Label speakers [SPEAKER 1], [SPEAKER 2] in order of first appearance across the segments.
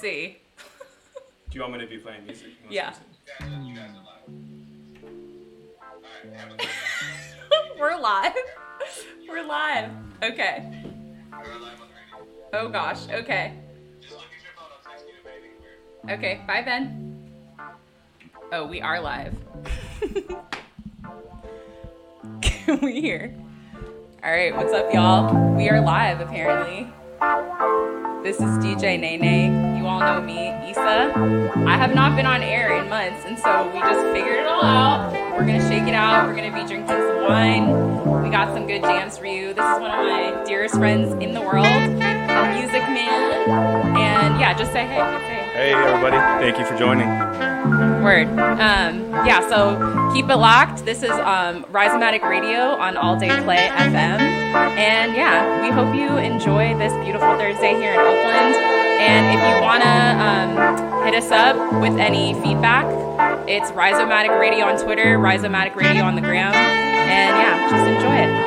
[SPEAKER 1] See.
[SPEAKER 2] Do you want me to be playing music?
[SPEAKER 1] Yeah.
[SPEAKER 2] some-
[SPEAKER 3] You guys are live. Alright, have a good one.
[SPEAKER 1] We're live. We're live. Okay.
[SPEAKER 3] We're live on the radio.
[SPEAKER 1] Oh gosh. Okay.
[SPEAKER 3] Just look at your phone. I'll text you if anything weird.
[SPEAKER 1] Okay. Bye, Ben. Oh, we are live. Can we hear? All right. What's up, y'all? We are live, apparently. This is DJ Nene. All know me, Issa. I have not been on air in months, and so we just figured it all out. We're gonna shake it out. We're gonna be drinking some wine. We got some good jams for you. This is one of my dearest friends in the world, a music man. And yeah, just say hey. Hey.
[SPEAKER 2] Hey everybody, thank you for joining.
[SPEAKER 1] Word. Um, yeah, so keep it locked. This is um, Rhizomatic Radio on All Day Play FM. And yeah, we hope you enjoy this beautiful Thursday here in Oakland. And if you want to um, hit us up with any feedback, it's Rhizomatic Radio on Twitter, Rhizomatic Radio on the gram. And yeah, just enjoy it.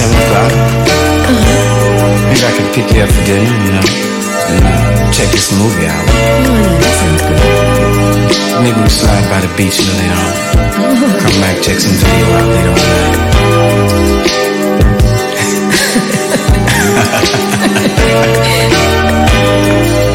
[SPEAKER 4] seven o'clock. Uh-huh. Maybe I
[SPEAKER 5] could
[SPEAKER 6] pick you up for dinner, you know, and uh, check this movie out. No, no, that sounds good. Maybe we slide by the beach later on. Uh-huh. Come back, check some video out later on. Night.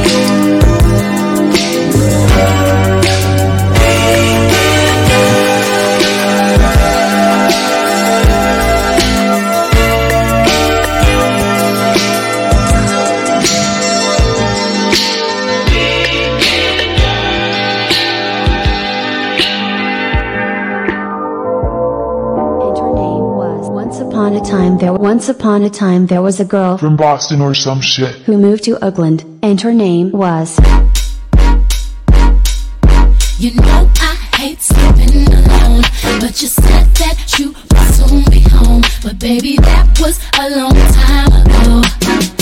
[SPEAKER 7] time there once upon a time there was a girl
[SPEAKER 8] from Boston or some shit.
[SPEAKER 7] who moved to Oakland and her name was
[SPEAKER 5] You know I hate sleeping alone but you said that you would soon be home. But baby that was a long time ago.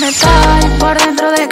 [SPEAKER 9] Metal, por dentro de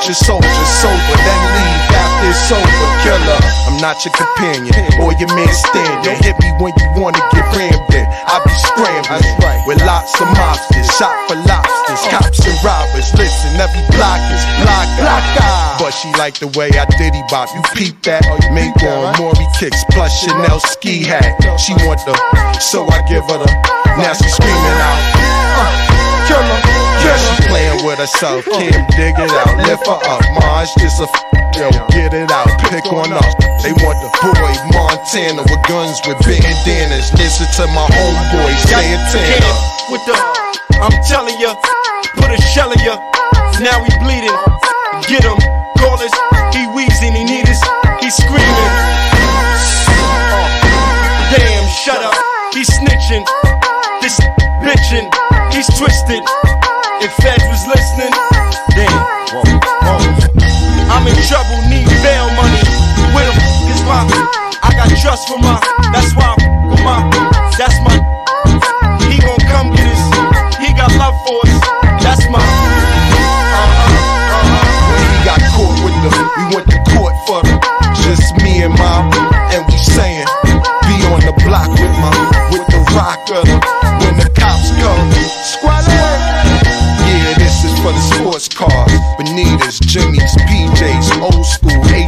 [SPEAKER 8] Your soldiers, sober, then leave after it's over. Killer, I'm not your companion or your man standing. Hit me when you wanna get rammed in. I be scrambling with lots of mobsters, shot for lobsters, cops and robbers. Listen, every block is block, block, But she like the way I diddy bop. You peep that? Make on Maury kicks plus Chanel ski hat. She want the, so I give her the. Now she screaming out. Uh, killer. She playing with herself, can't dig it out. Lift her up, Mars, just a f- yo, get it out, pick on up. They want the boy Montana with guns with bandanas. Listen to my homeboy Santana.
[SPEAKER 10] with the, I'm telling ya, put a shell in ya. Now he bleeding, get him, call us. He wheezing, he need us, he screaming. Damn, shut up, he snitching. This bitching, he's twisted. Trouble, need bail money. The f is my? I got trust for my. That's why I'm with my. That's my.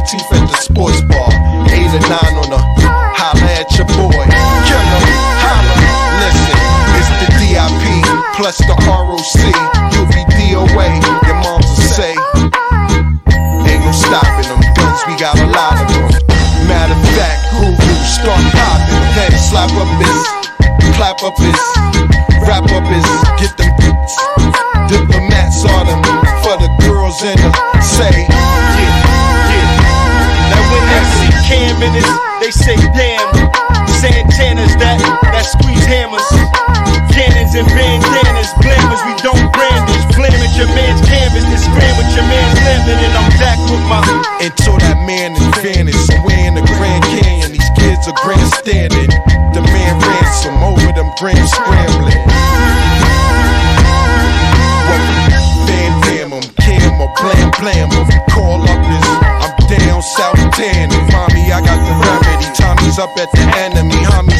[SPEAKER 8] 18th at the sports bar, 8 or 9 on the, holla at your boy, killer, holla, listen, it's the DIP, plus the ROC, you'll be DOA, your moms will say, Ain't no stopping them guns, we got a lot of them. Matter of fact, Guru start popping, then slap up this, clap up this, wrap up this, get them boots. Diplomats on them for the girls in the
[SPEAKER 10] Cam they say damn. Santana's that that squeeze hammers, cannons and bandanas, blammers. We don't brandish, blam at your man's canvas, then scram with your man's lemon, and I'm back with my.
[SPEAKER 8] until that man is vanished. Somewhere in the Grand Canyon, these kids are grandstanding. The man ransom over them grams scrambling. Van Damme Cam or Blam Blam. Call up this, I'm down south tanning. I got the remedy. Tommy's up at the enemy. Homies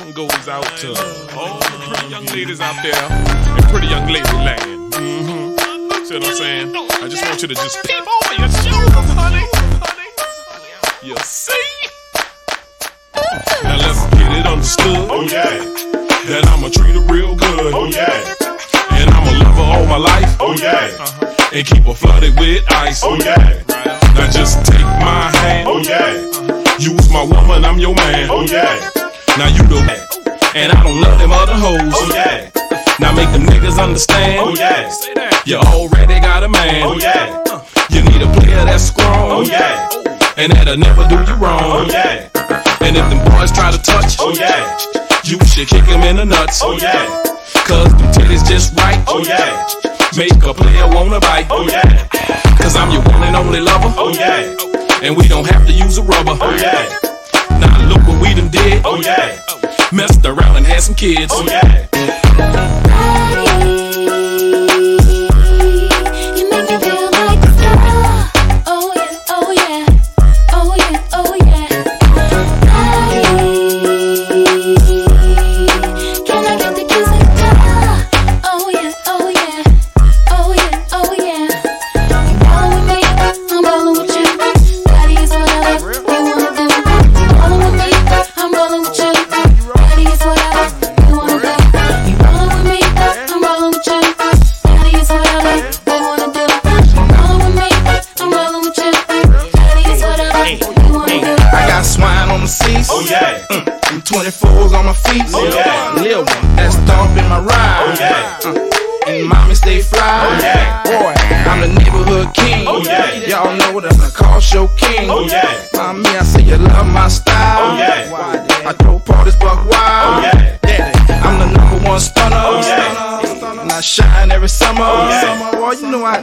[SPEAKER 2] one goes out to all the pretty young ladies out there in pretty young lady land. Mm-hmm. See what I'm saying? I just want you to just peep over your shoulders, honey. honey. You see? Now let's get it understood. Oh yeah. That I'ma treat her real good. Oh yeah. And I'ma love her all my life. Oh yeah. And keep her flooded with ice. Oh yeah. Now just take my hand. Oh yeah. Use my woman, I'm your man. Oh yeah. Now you the man. And I don't love them other hoes. Oh yeah. Now make them niggas understand. Oh yeah. You already got a man. Oh yeah. You need a player that's strong. Oh yeah. And that'll never do you wrong. Oh yeah. And if them boys try to touch, oh yeah. You should kick them in the nuts. Oh yeah. Cause them titties just right. Oh yeah. Make a player wanna bite. Oh yeah. Cause I'm your one and only lover. Oh yeah. And we don't have to use a rubber. Oh yeah. Now look what we done did. Oh yeah. Messed around and had some kids. Oh yeah.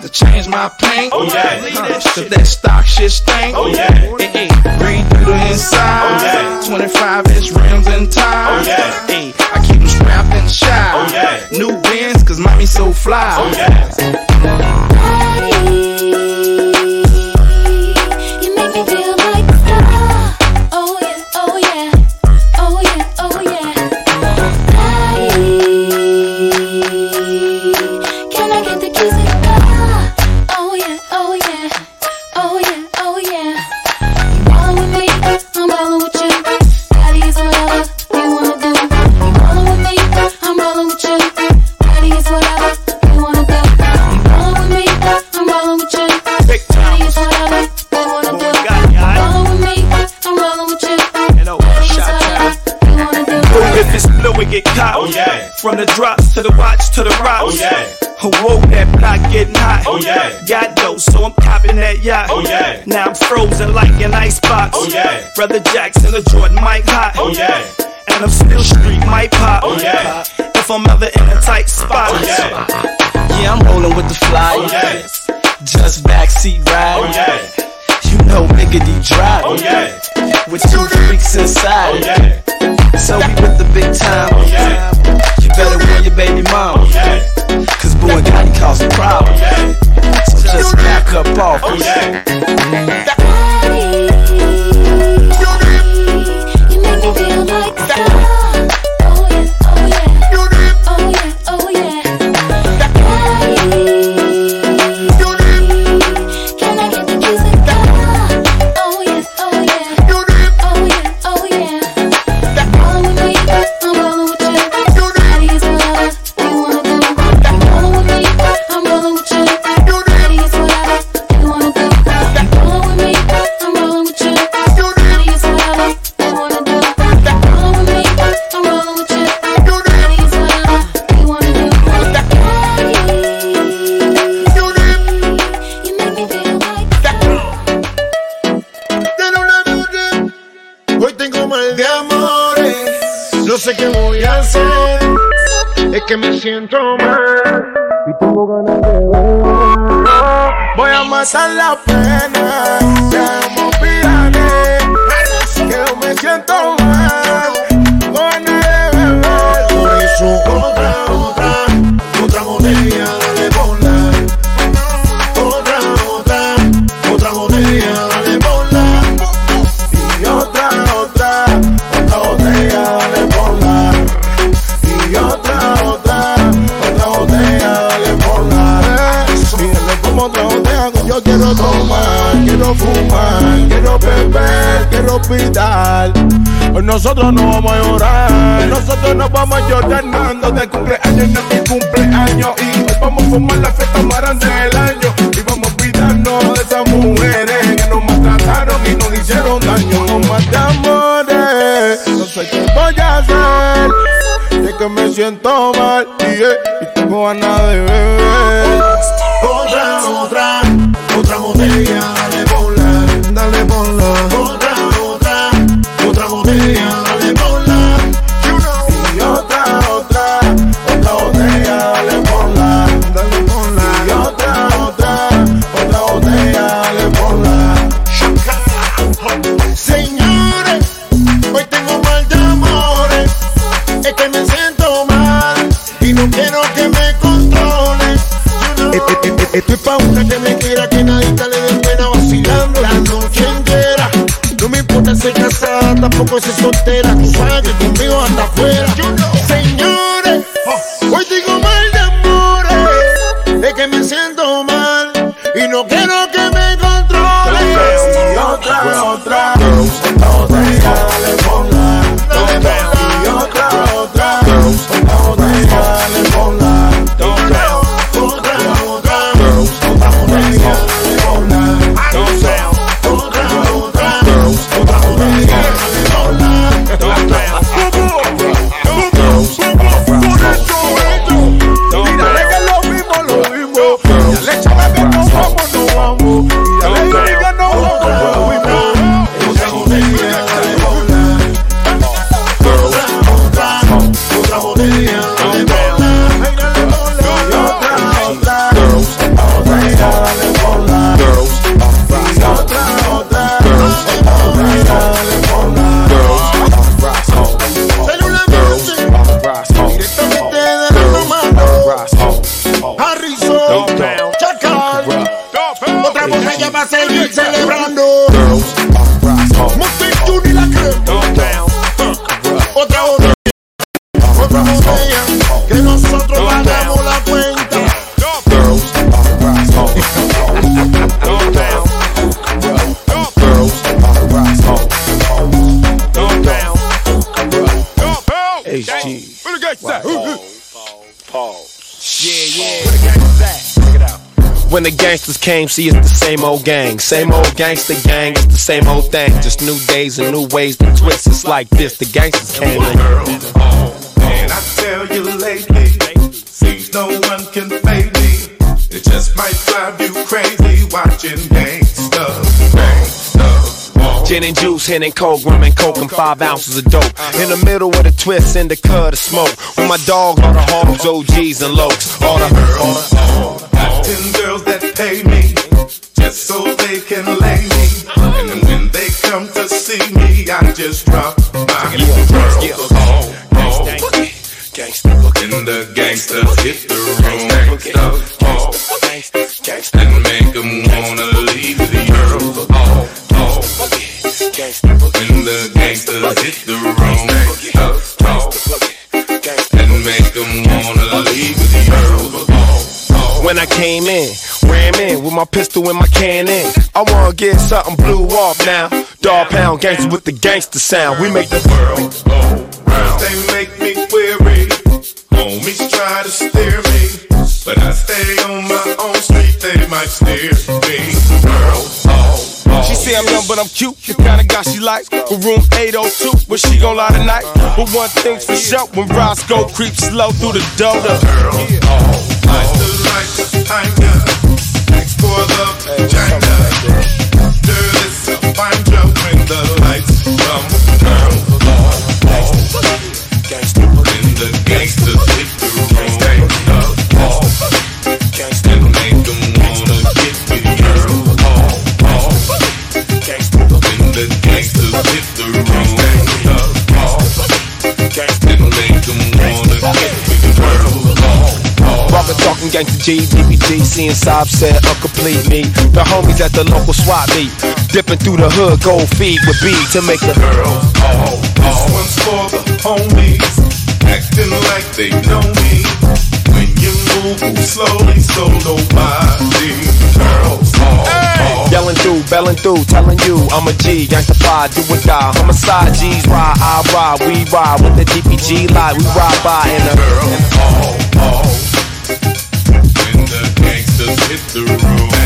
[SPEAKER 5] To change my paint.
[SPEAKER 2] Oh, yeah.
[SPEAKER 5] Huh, Cause that stock shit stink.
[SPEAKER 2] Oh, yeah.
[SPEAKER 5] Hey, hey, breathe through the inside.
[SPEAKER 2] Oh, yeah.
[SPEAKER 5] 25 inch rims and tires.
[SPEAKER 2] Oh, yeah.
[SPEAKER 5] Hey, I keep them strapped and shy.
[SPEAKER 2] Oh, yeah.
[SPEAKER 5] New Benz, cause mommy so fly.
[SPEAKER 6] Oh, yeah. Uh, yeah.
[SPEAKER 11] Brother Jackson, the Jordan Mike hot.
[SPEAKER 2] Oh, yeah.
[SPEAKER 11] And I'm still street might pop.
[SPEAKER 2] Oh, yeah.
[SPEAKER 11] If I'm ever in a tight spot.
[SPEAKER 2] Oh, yeah.
[SPEAKER 5] Yeah, I'm rolling with the fly.
[SPEAKER 2] Oh, yeah.
[SPEAKER 5] Just backseat ride.
[SPEAKER 2] Oh, yeah.
[SPEAKER 5] You know, Biggity drive.
[SPEAKER 2] Oh, yeah.
[SPEAKER 5] With two freaks inside.
[SPEAKER 2] Oh, yeah.
[SPEAKER 5] So we with the big time.
[SPEAKER 12] No sé qué voy a hacer. Es que me siento mal y tengo ganas de beber. Voy a matar la pena, llamo pírale, que yo me siento mal, fumar, quiero beber, quiero hospital. Hoy nosotros no vamos a llorar, nosotros no vamos a llorar nando de cumpleaños, mi cumpleaños. Y hoy vamos a fumar la fiesta más grande del año. Y vamos a olvidarnos de esas mujeres que nos maltrataron y nos hicieron daño. No más de amores, no sé qué voy a hacer. Es que me siento mal y tengo ganas de beber. Otra, otra, otra botella, Estoy pa' una que me quiera, que nadita le dé pena vacilando la noche entera. No me importa ser casada, tampoco ser soltera. Tú sabes conmigo anda afuera.
[SPEAKER 13] Came, see it's the same old gang. Same old gangster gang, it's the same old thing. Just new days and new ways to twist. It's like this, the gangsters came in.
[SPEAKER 14] And I tell you lately, seems no one can fade me. It just might drive you crazy watching gangsters walk.
[SPEAKER 13] Gin and juice, hen and coke, rum and coke, and five ounces of dope. In the middle of the twist, in the cut of smoke. With my dogs, all the hogs, OGs, and lokes. All the
[SPEAKER 14] girls, got ten girls that pay me just so they can lay me. And when they come to see me, I just drop my girls off. And the gangsters hit the room, stuff off, and make 'em wanna leave. The girls off, off. And the gangsters hit the room, stuff off, and make 'em wanna leave. The off.
[SPEAKER 13] When I came in, ram in with my pistol and my cannon. I wanna get something blew off now. Dog pound gangster with the gangster sound. We make the world
[SPEAKER 14] go round. They make me weary. Homies try to steer me, but I stay on my own street. They might steer me.
[SPEAKER 13] I'm young, but I'm cute. The kind of guy she likes. With room 802, where she gon' lie tonight. But one thing's for sure, when Roscoe creeps slow through the door. The
[SPEAKER 14] I stood right behind ya. Thanks for the. Girl, a fine joke when the lights come.
[SPEAKER 13] Gangsta G, DPG, seeing Sob said uncomplete me. The homies at the local swap meet, dipping through the hood, gold feed with B to make the
[SPEAKER 14] girls. Oh, this one's for the homies, acting like they know me. When you move, slowly, so nobody. Girls, oh, oh.
[SPEAKER 13] Yelling through, belling through, telling you I'm a G, gangsta fly, do or die. Homicide G's ride, I ride, we ride with the DPG light, we ride by in the
[SPEAKER 14] girls. Oh, oh just hit the
[SPEAKER 15] road.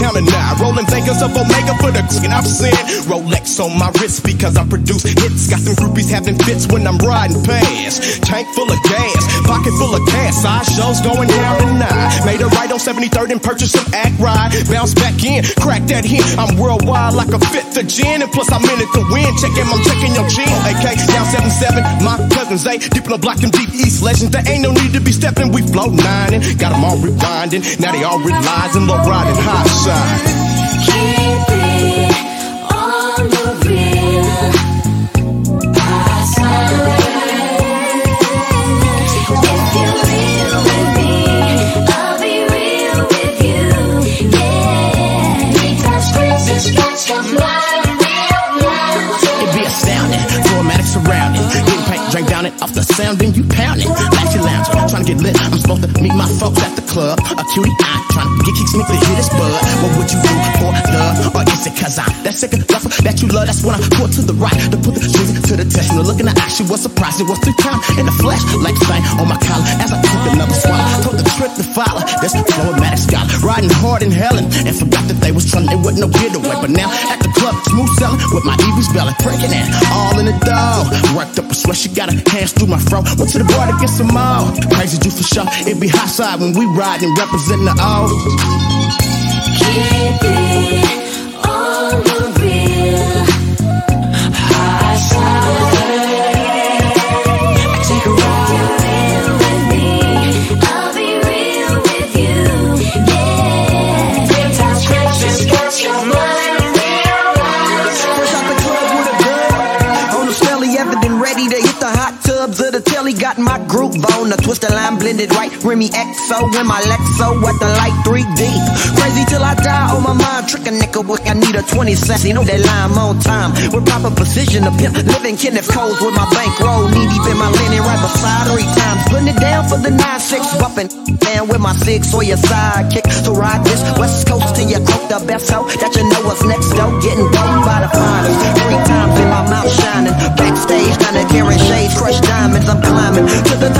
[SPEAKER 15] Tonight.
[SPEAKER 16] Vegas of Omega for the and I've seen Rolex on my wrist because I produce hits. Got some groupies having fits when I'm riding past. Tank full of gas, pocket full of cash. Side shows going down tonight. Made a right on 73rd and purchased some act ride. Bounce back in, crack that hint. I'm worldwide like a fifth of gin. And plus I'm in it to win. Check him, I'm checking your chin. AK down 77, my cousins, A. Deep in the block, them deep east legends. There ain't no need to be stepping. We flow nine and got them all rewinding. Now they all realizing, low riding high side. Down it off the sounding, you pounding. Lashy lounge, trying to get lit. I'm supposed to meet my folks at the club. A cutie eye, trying to get kicks to hit his bud. What would you do for love? Or is it cause I'm that of lover that you love? That's when I pull to the right to put the strings to the test. The look in the eye, she was surprised. It was three times in the flesh, like stain on my collar. As I took another swallow, told the trip to follow. This flowmatic scholar, riding hard in Helen, and forgot that they was trying. It wasn't no getaway, but now at the club, smooth selling with my Evie's belly, breaking it all in the dough. Worked up a sweat, she got her hands through my fro. Went to the bar to get some more. Crazy juice for sure. It be hot side when we ride and representing the O.
[SPEAKER 5] Keep it on the great. Luke Bone, a
[SPEAKER 17] twisted line blended right. Remy XO in my Lexo at the light 3D. Crazy till I die on my mind. Trick a nigga book, I need a 20 cents. You know that line on time. With proper precision, a pimp. Living Kenneth Coles with my bankroll. Knee deep in my linen right beside three times. Putting it down for the 9-6. Bumping down with my six or your sidekick. to ride this West Coast till you croak the best hoe that you know what's next though. Getting
[SPEAKER 18] blown by the
[SPEAKER 19] finest. Three times in my mouth shining. Backstage, kinda carrying shades, crushed diamonds. I'm climbing to the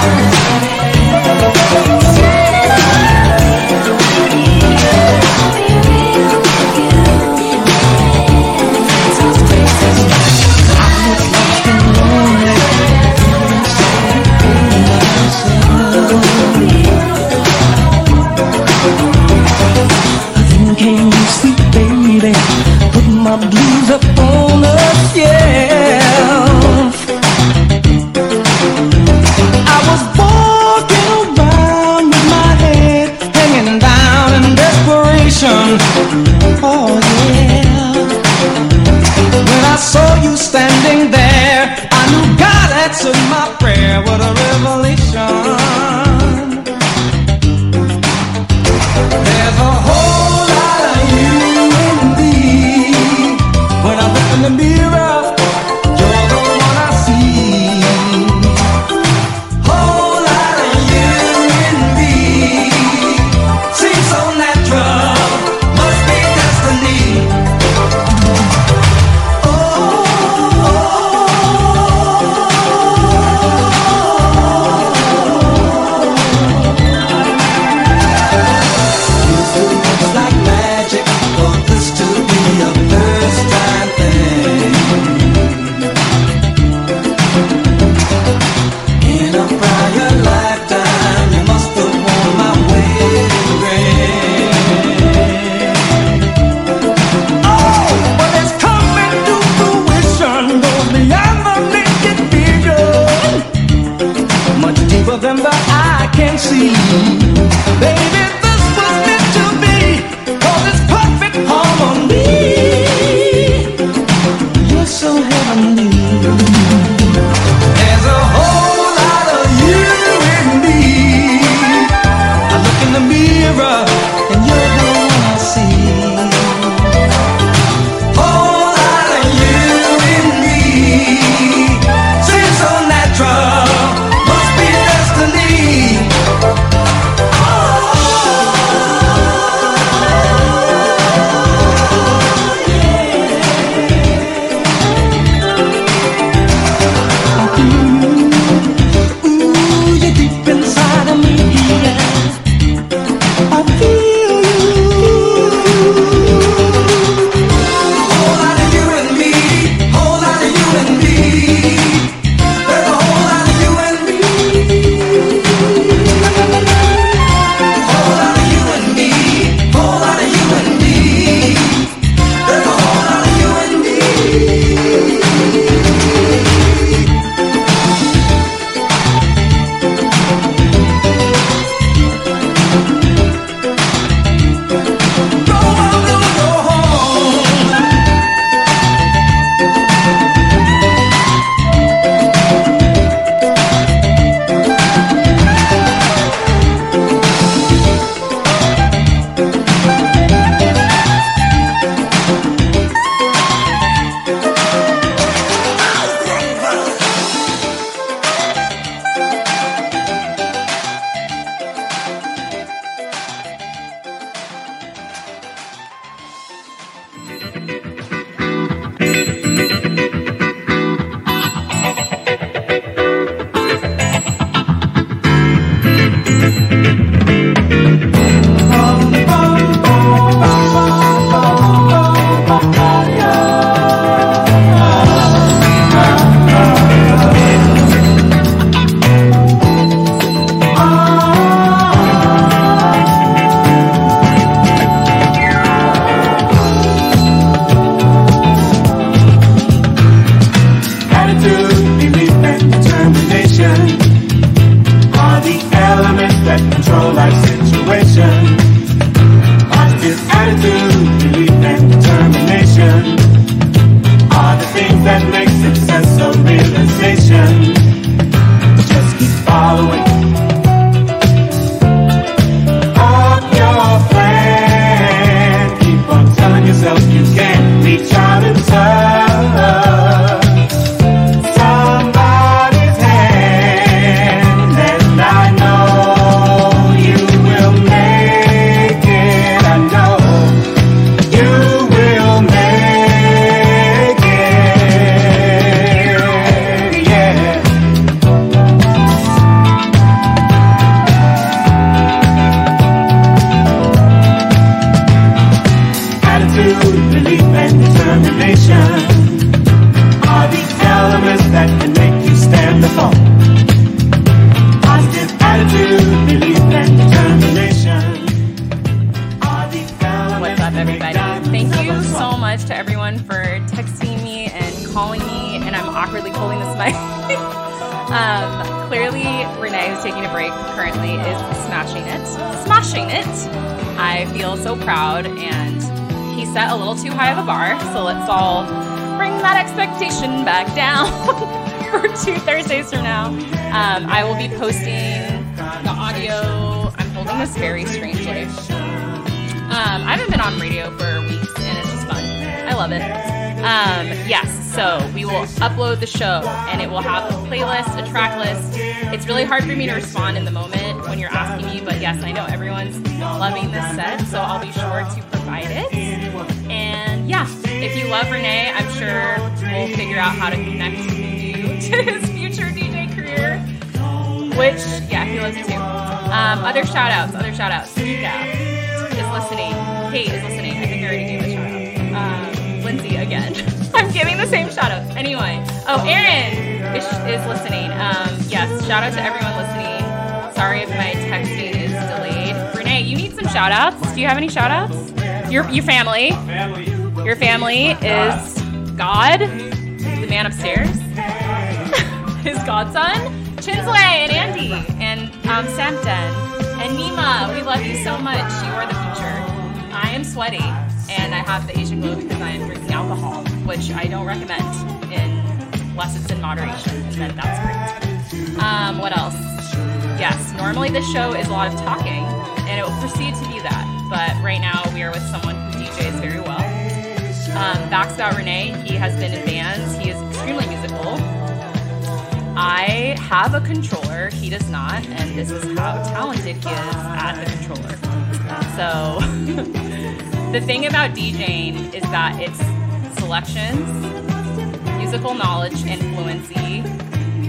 [SPEAKER 19] Then Oh yeah. When I saw you standing there, I knew God answered my
[SPEAKER 1] mic. um, clearly, Renee, who's taking a break currently, is smashing it. Smashing it! I feel so proud, and he set a little too high of a bar, so let's all bring that expectation back down for two Thursdays from now. Um, I will be posting the audio. I'm holding this very strangely. Um, I haven't been on radio for weeks, and it's just fun. I love it. Um, yes, so we will upload the show, and it will have a playlist, a track list. It's really hard for me to respond in the moment when you're asking me, but yes, I know everyone's loving this set, so I'll be sure to provide it. And yeah, if you love Renee, I'm sure we'll figure out how to connect you to his future DJ career, which, yeah, he loves it too. Um, other shout outs, other shout outs. Is listening. Kate is listening. I think I already gave a Lindsay again. I'm giving the same shout outs. Anyway. Oh, Aaron is, is listening. Um, yes, shout out to everyone listening. Sorry if my texting is delayed. Renee, you need some shout outs. Do you have any shout outs? Your, your family. Your family is God, the man upstairs, his godson, Chinsley and Andy, and um, Samden, and Nima. We love you so much. You are the future. I am sweaty, and I have the Asian glow because I am drinking alcohol, which I don't recommend unless it's in moderation, and then that's great. Um, what else? Yes, normally this show is a lot of talking, and it will proceed to be that. But right now we are with someone who DJs very well. Um, facts about Renee, he has been in bands. He is extremely musical. I have a controller, he does not, and this is how talented he is at the controller. So, the thing about DJing is that it's selections, musical knowledge and fluency,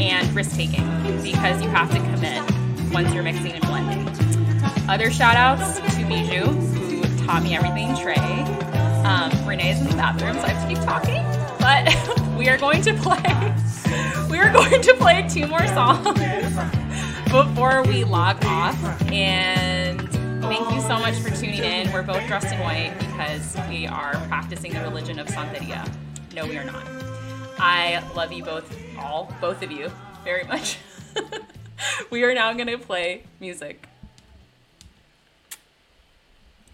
[SPEAKER 1] and risk taking because you have to commit once you're mixing and blending. Other shout outs to Miju, who taught me everything, Trey. Um, Renee's in the bathroom, so I have to keep talking. But we are going to play. We are going to play two more songs before we log off. And thank you so much for tuning in. We're both dressed in white because we are practicing the religion of Santeria. No, we are not. I love you both, all, both of you, very much. we are now going to play music.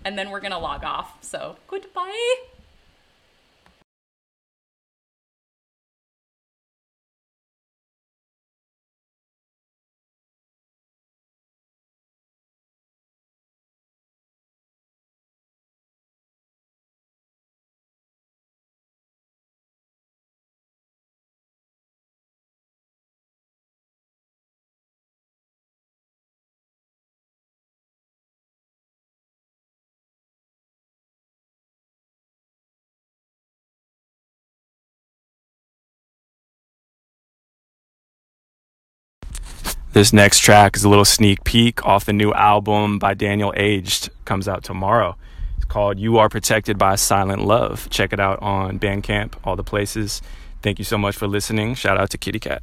[SPEAKER 1] And then we're going to log off. So, goodbye.
[SPEAKER 20] This next track is a little sneak peek off the new album by Daniel Aged. Comes out tomorrow. It's called You Are Protected by Silent Love. Check it out on Bandcamp, all the places. Thank you so much for listening. Shout out to Kitty Cat.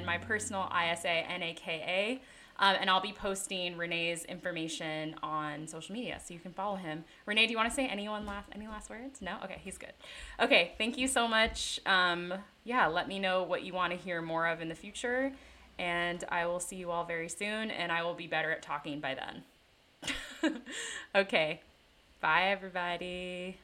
[SPEAKER 1] Then my personal ISA NAKA. Um, and I'll be posting Renee's information on social media, so you can follow him. Renee, do you want to say anyone last any last words? No. Okay, he's good. Okay, thank you so much. Um, yeah, let me know what you want to hear more of in the future, and I will see you all very soon. And I will be better at talking by then. okay, bye everybody.